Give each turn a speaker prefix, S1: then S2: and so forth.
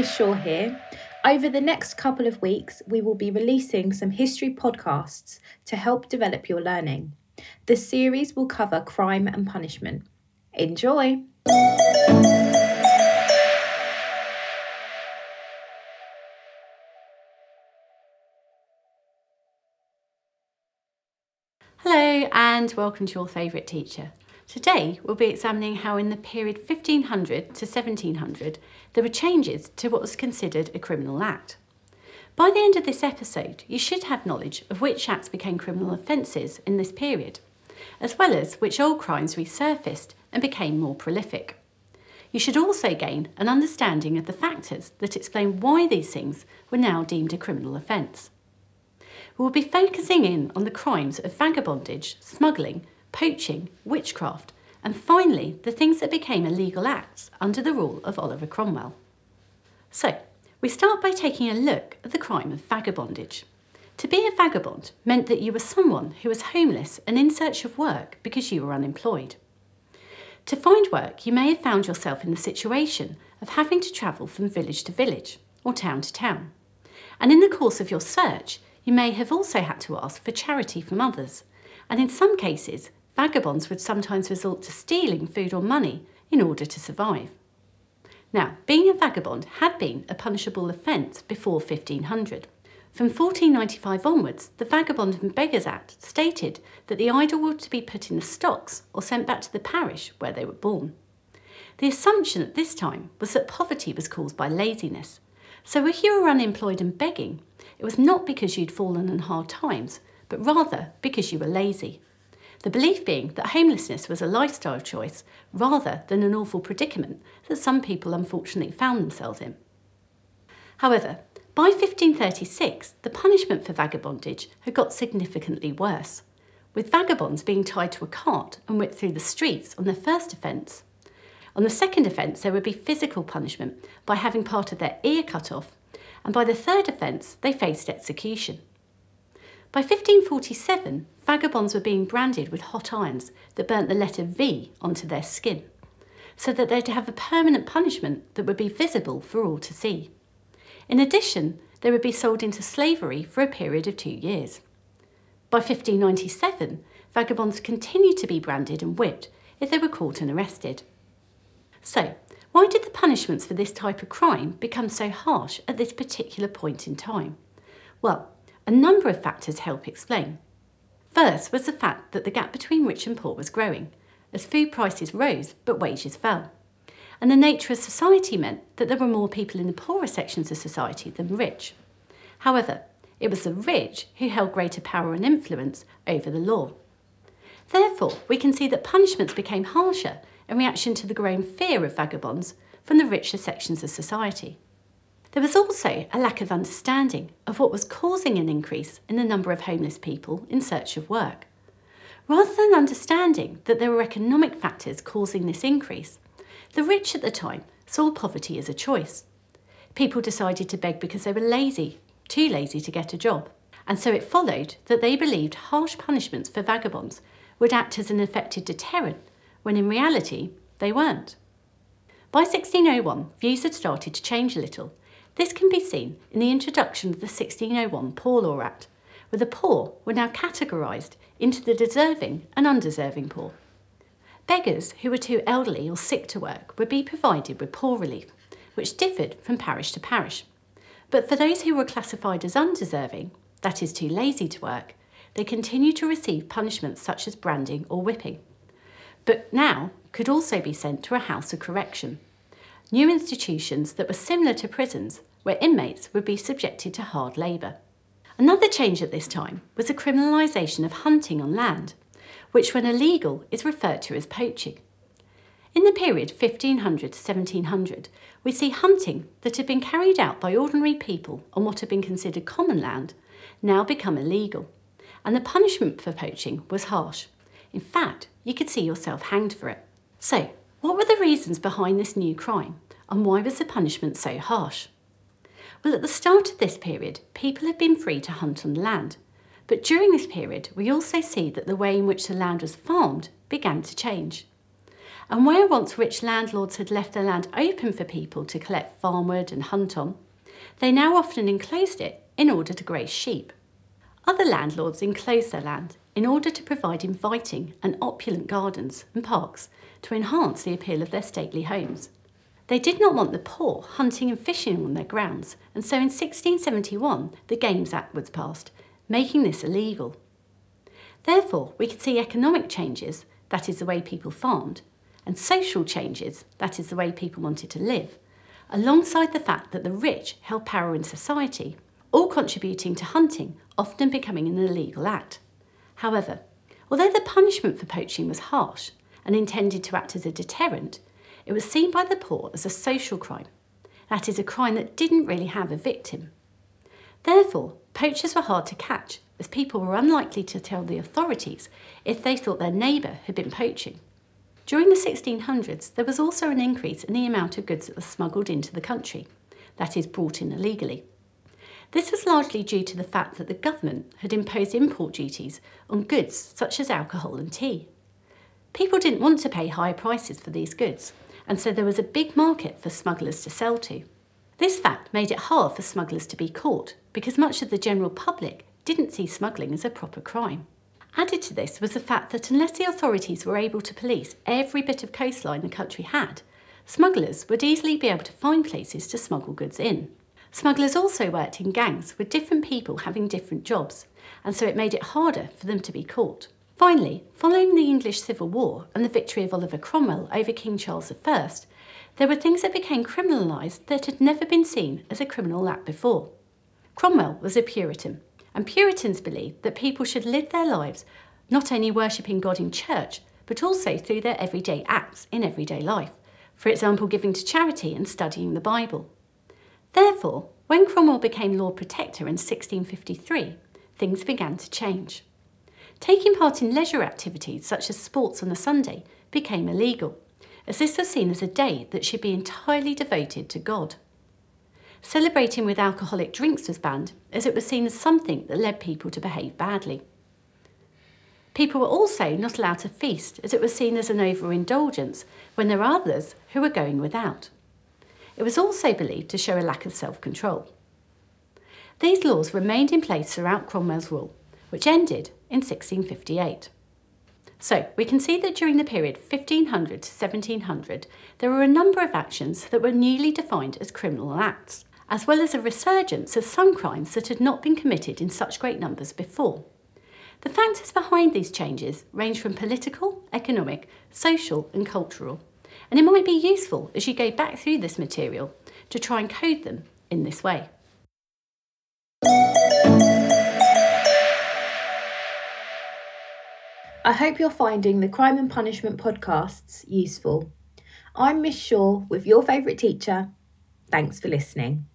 S1: Miss Shaw here. Over the next couple of weeks, we will be releasing some history podcasts to help develop your learning. The series will cover crime and punishment. Enjoy!
S2: Hello, and welcome to your favourite teacher. Today, we'll be examining how in the period 1500 to 1700 there were changes to what was considered a criminal act. By the end of this episode, you should have knowledge of which acts became criminal offences in this period, as well as which old crimes resurfaced and became more prolific. You should also gain an understanding of the factors that explain why these things were now deemed a criminal offence. We will be focusing in on the crimes of vagabondage, smuggling, poaching, witchcraft, and finally the things that became illegal acts under the rule of Oliver Cromwell. So, we start by taking a look at the crime of vagabondage. To be a vagabond meant that you were someone who was homeless and in search of work because you were unemployed. To find work, you may have found yourself in the situation of having to travel from village to village or town to town. And in the course of your search, you may have also had to ask for charity from others, and in some cases, vagabonds would sometimes resort to stealing food or money in order to survive. Now, being a vagabond had been a punishable offence before 1500. From 1495 onwards, the Vagabond and Beggars Act stated that the idle were to be put in the stocks or sent back to the parish where they were born. The assumption at this time was that poverty was caused by laziness. So if you were unemployed and begging, it was not because you'd fallen in hard times, but rather because you were lazy. The belief being that homelessness was a lifestyle choice rather than an awful predicament that some people unfortunately found themselves in. However, by 1536, the punishment for vagabondage had got significantly worse, with vagabonds being tied to a cart and whipped through the streets on their first offence. On the second offence, there would be physical punishment by having part of their ear cut off, and by the third offence, they faced execution. By 1547, vagabonds were being branded with hot irons that burnt the letter V onto their skin, so that they'd have a permanent punishment that would be visible for all to see. In addition, they would be sold into slavery for a period of two years. By 1597, vagabonds continued to be branded and whipped if they were caught and arrested. So, why did the punishments for this type of crime become so harsh at this particular point in time? Well, a number of factors help explain. First was the fact that the gap between rich and poor was growing, as food prices rose but wages fell. And the nature of society meant that there were more people in the poorer sections of society than rich. However, it was the rich who held greater power and influence over the law. Therefore, we can see that punishments became harsher in reaction to the growing fear of vagabonds from the richer sections of society. There was also a lack of understanding of what was causing an increase in the number of homeless people in search of work. Rather than understanding that there were economic factors causing this increase, the rich at the time saw poverty as a choice. People decided to beg because they were lazy, too lazy to get a job, and so it followed that they believed harsh punishments for vagabonds would act as an effective deterrent, when in reality they weren't. By 1601, views had started to change a little this can be seen in the introduction of the 1601 Poor Law Act, where the poor were now categorised into the deserving and undeserving poor. Beggars who were too elderly or sick to work would be provided with poor relief, which differed from parish to parish. But for those who were classified as undeserving, that is, too lazy to work, they continued to receive punishments such as branding or whipping. But now could also be sent to a house of correction new institutions that were similar to prisons where inmates would be subjected to hard labour. Another change at this time was the criminalisation of hunting on land, which, when illegal, is referred to as poaching. In the period 1500 to 1700, we see hunting that had been carried out by ordinary people on what had been considered common land now become illegal, and the punishment for poaching was harsh. In fact, you could see yourself hanged for it. So, what were the reasons behind this new crime, and why was the punishment so harsh? Well, at the start of this period, people had been free to hunt on land, but during this period, we also see that the way in which the land was farmed began to change. And where once rich landlords had left their land open for people to collect farmwood and hunt on, they now often enclosed it in order to graze sheep. Other landlords enclosed their land in order to provide inviting and opulent gardens and parks to enhance the appeal of their stately homes. They did not want the poor hunting and fishing on their grounds, and so in 1671 the Games Act was passed, making this illegal. Therefore, we could see economic changes, that is the way people farmed, and social changes, that is the way people wanted to live, alongside the fact that the rich held power in society, all contributing to hunting often becoming an illegal act. However, although the punishment for poaching was harsh and intended to act as a deterrent, it was seen by the poor as a social crime. That is, a crime that didn't really have a victim. Therefore, poachers were hard to catch, as people were unlikely to tell the authorities if they thought their neighbour had been poaching. During the 1600s, there was also an increase in the amount of goods that were smuggled into the country, that is, brought in illegally. This was largely due to the fact that the government had imposed import duties on goods such as alcohol and tea. People didn't want to pay high prices for these goods, and so there was a big market for smugglers to sell to. This fact made it hard for smugglers to be caught because much of the general public didn't see smuggling as a proper crime. Added to this was the fact that unless the authorities were able to police every bit of coastline the country had, smugglers would easily be able to find places to smuggle goods in. Smugglers also worked in gangs with different people having different jobs, and so it made it harder for them to be caught. Finally, following the English Civil War and the victory of Oliver Cromwell over King Charles I, there were things that became criminalised that had never been seen as a criminal act before. Cromwell was a Puritan, and Puritans believed that people should live their lives not only worshipping God in church, but also through their everyday acts in everyday life, for example, giving to charity and studying the Bible. Therefore, when Cromwell became Lord Protector in 1653, things began to change. Taking part in leisure activities such as sports on a Sunday became illegal, as this was seen as a day that should be entirely devoted to God. Celebrating with alcoholic drinks was banned, as it was seen as something that led people to behave badly. People were also not allowed to feast, as it was seen as an overindulgence when there are others who were going without. It was also believed to show a lack of self control. These laws remained in place throughout Cromwell's rule, which ended in 1658. So we can see that during the period 1500 to 1700, there were a number of actions that were newly defined as criminal acts, as well as a resurgence of some crimes that had not been committed in such great numbers before. The factors behind these changes range from political, economic, social, and cultural and it might be useful as you go back through this material to try and code them in this way.
S1: I hope you're finding the Crime and Punishment podcasts useful. I'm Miss Shaw with your favourite teacher. Thanks for listening.